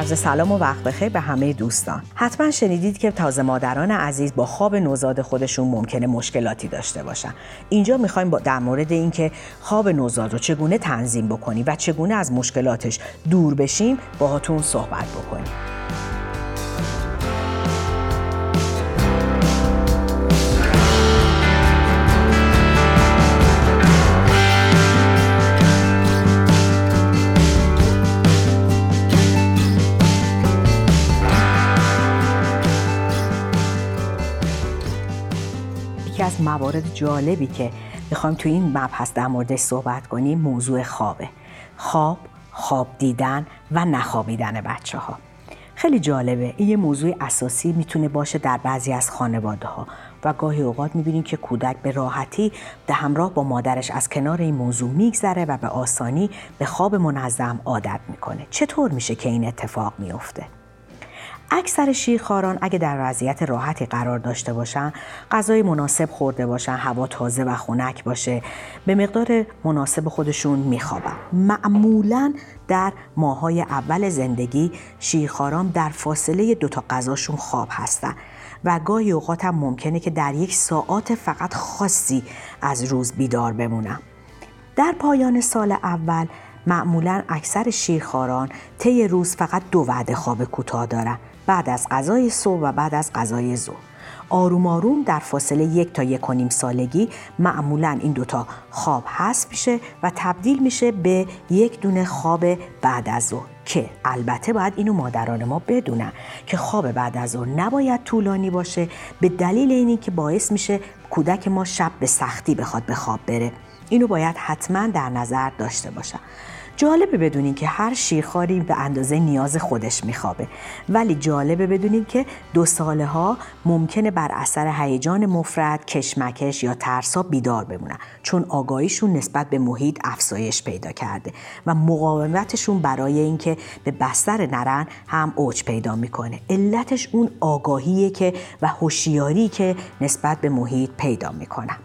عرض سلام و وقت بخیر به همه دوستان. حتما شنیدید که تازه مادران عزیز با خواب نوزاد خودشون ممکنه مشکلاتی داشته باشن. اینجا می‌خوایم با در مورد اینکه خواب نوزاد رو چگونه تنظیم بکنیم و چگونه از مشکلاتش دور بشیم باهاتون صحبت بکنیم. موارد جالبی که می‌خوایم تو این مبحث در موردش صحبت کنیم موضوع خوابه. خواب خواب دیدن و نخوابیدن بچه ها خیلی جالبه. این یه موضوع اساسی می‌تونه باشه در بعضی از خانواده ها و گاهی اوقات می‌بینیم که کودک به راحتی به همراه با مادرش از کنار این موضوع میگذره و به آسانی به خواب منظم عادت می‌کنه. چطور میشه که این اتفاق میفته اکثر شیرخواران اگه در وضعیت راحتی قرار داشته باشن غذای مناسب خورده باشن هوا تازه و خنک باشه. به مقدار مناسب خودشون میخوابن. معمولا در ماهای اول زندگی شیرخواران در فاصله دوتا غذاشون خواب هستن و گاهی اوقات هم ممکنه که در یک ساعت فقط خاصی از روز بیدار بمونن. در پایان سال اول معمولا اکثر شیرخواران طی روز فقط دو وعده خواب کوتاه دارن. بعد از غذای صبح و بعد از غذای ظهر. آروم آروم در فاصله یک تا یک و نیم سالگی معمولا این دوتا خواب حذف میشه و تبدیل میشه به یک دونه خواب بعد از ظهر که البته باید اینو مادران ما بدونن که خواب بعد از ظهر نباید طولانی باشه به دلیل اینی که باعث میشه کودک ما شب به سختی بخواد به خواب بره. اینو باید حتما در نظر داشته باشن جالبه بدونین که هر شیرخواری به اندازه نیاز خودش میخوابه. ولی جالبه بدونین که دو ساله ها ممکنه بر اثر هیجان مفرد، کشمکش یا ترسا بیدار بمونن چون آگاهیشون نسبت به محیط افزایش پیدا کرده و مقاومتشون برای اینکه به بستر نرن هم اوج پیدا می‌کنه. علتش اون آگاهیه که و هوشیاری که نسبت به محیط پیدا می‌کنن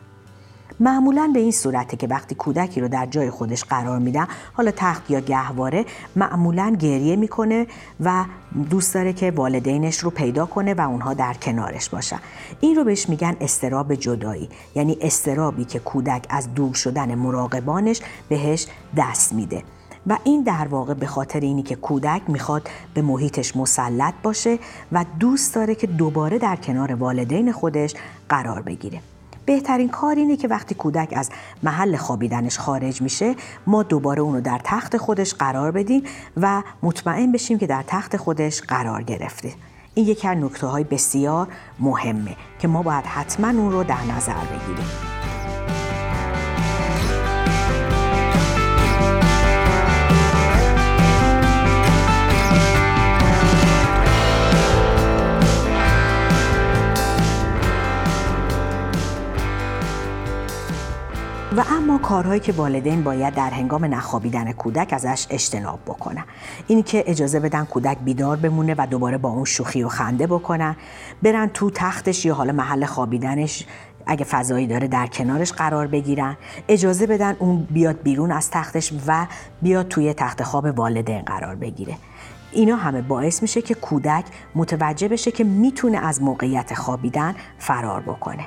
معمولا به این صورته که وقتی کودکی رو در جای خودش قرار میدن حالا تخت یا گهواره معمولا گریه می‌کنه و دوست داره که والدینش رو پیدا کنه و اونها در کنارش باشن. این رو بهش میگن استراب جدایی. یعنی استرابی که کودک از دور شدن مراقبانش بهش دست میده. و این در واقع به خاطر اینی که کودک می‌خواد به محیطش مسلط باشه و دوست داره که دوباره در کنار والدین خودش قرار بگیره. بهترین کار اینه که وقتی کودک از محل خوابیدنش خارج میشه ما دوباره اونو در تخت خودش قرار بدیم و مطمئن بشیم که در تخت خودش قرار گرفته. این یکی از نکته های بسیار مهمه که ما باید حتما اون رو در نظر بگیریم. اما کارهایی که والدین باید در هنگام نخوابیدن کودک ازش اجتناب بکنن. اینی که اجازه بدن کودک بیدار بمونه و دوباره با اون شوخی و خنده بکنن. برن تو تختش یا حالا محل خوابیدنش اگه فضایی داره در کنارش قرار بگیرن. اجازه بدن اون بیاد بیرون از تختش و بیاد توی تخت خواب والدین قرار بگیره. اینا همه باعث میشه که کودک متوجه بشه که می‌تونه از موقعیت خوابیدن فرار بکنه.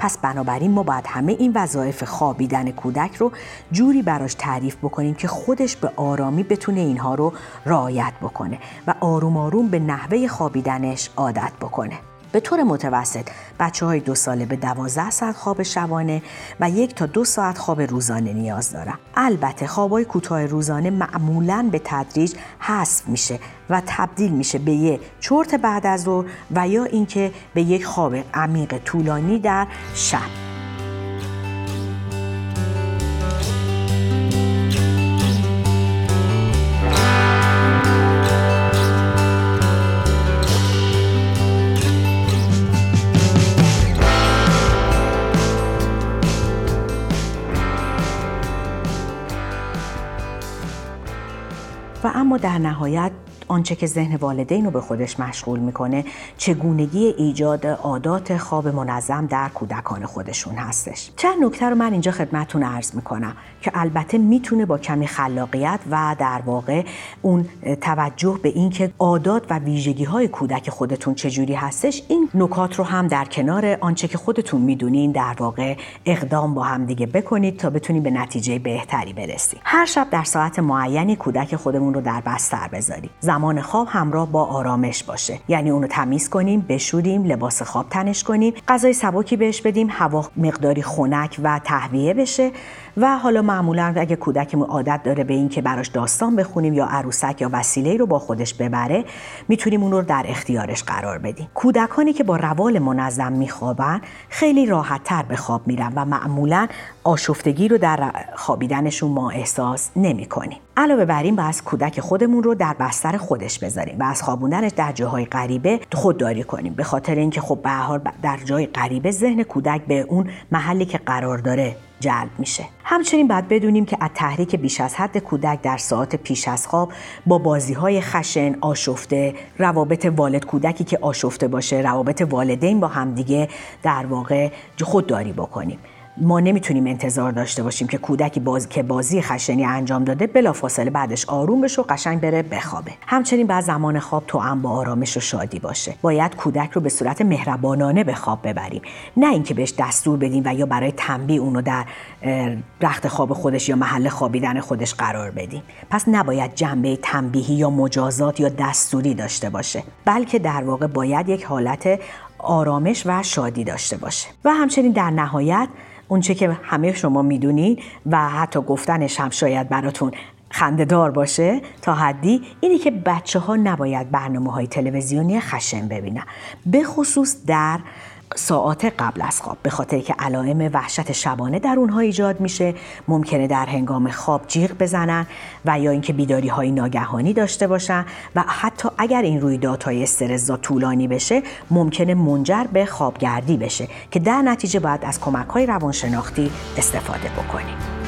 پس بنابراین ما باید همه این وظایف خوابیدن کودک رو جوری براش تعریف بکنیم که خودش به آرامی بتونه اینها رو رعایت بکنه و آروم آروم به نحوه خوابیدنش عادت بکنه. به طور متوسط بچه های دو ساله به دوازده ساعت خواب شبانه و یک تا دو ساعت خواب روزانه نیاز دارن. البته خوابای کوتاه روزانه معمولا به تدریج حذف میشه و تبدیل میشه به یک چرت بعد از ظهر و یا اینکه به یک خواب عمیق طولانی در شب. و اما در نهایت آنچه که ذهن والدین رو به خودش مشغول می‌کنه چگونگی ایجاد عادات خواب منظم در کودکان خودشون هستش. چند نکته رو من اینجا خدمتتون عرض می‌کنم که البته می‌تونه با کمی خلاقیت و در واقع اون توجه به اینکه عادات و ویژگی های کودک خودتون چجوری هستش این نکات رو هم در کنار آنچه که خودتون می‌دونین در واقع اقدام با هم دیگه بکنید تا بتونید به نتیجه بهتری برسید هر شب در ساعت معینی کودک خودمون رو در بستر بذاریم. زمان خواب همراه با آرامش باشه. یعنی اونو تمیز کنیم بشوریم لباس خواب تنش کنیم غذای سبکی بهش بدیم هوا مقداری خنک و تهویه بشه. و حالا معمولا اگه کودکمون عادت داره به اینکه براش داستان بخونیم یا عروسک یا وسیله رو با خودش ببره می‌تونیم اون رو در اختیارش قرار بدیم کودکانی که با روال منظم میخوابن خیلی راحت تر به خواب میرن و معمولا آشفتگی رو در خوابیدنشون ما احساس نمی کنیم. علاوه بر این باید کودک خودمون رو در بستر خودش بذاریم و از خوابوندنش در جاهای غریبه خودداری کنیم به خاطر اینکه خب به در جای غریبه ذهن کودک به اون محلی که قرار داره جلب میشه. همچنین باید بدونیم که از تحریک بیش از حد کودک در ساعت پیش از خواب با بازی های خشن آشفته روابط والد کودکی که آشفته باشه روابط والدین با همدیگه در واقع خودداری بکنیم. ما نمی‌تونیم انتظار داشته باشیم که کودکی باز... که بازی خشنی انجام داده بلافاصله بعدش آروم بشه و قشنگ بره بخوابه. همچنین بعد زمان خواب تو هم با آرامش و شادی باشه. باید کودک رو به صورت مهربانانه به خواب ببریم. نه اینکه بهش دستور بدیم و یا برای تنبیه اونو در رخت خواب خودش یا محل خوابیدن خودش قرار بدیم. پس نباید جنبه تنبیهی یا مجازات یا دستوری داشته باشه. بلکه در واقع باید یک حالت آرامش و شادی داشته باشه. و همچنین در نهایت اونچه که همه شما می‌دونین و حتی گفتنش هم شاید براتون خندهدار باشه تا حدی اینه که بچه ها نباید برنامه های تلویزیونی خشن ببینن. به خصوص در ساعات قبل از خواب به خاطر که علائم وحشت شبانه در اونها ایجاد میشه ممکنه در هنگام خواب جیغ بزنن و یا اینکه بیداری های ناگهانی داشته باشن و حتی اگر این رویدادهای استرزا طولانی بشه ممکنه منجر به خوابگردی بشه که در نتیجه باید از کمک های روانشناختی استفاده بکنیم.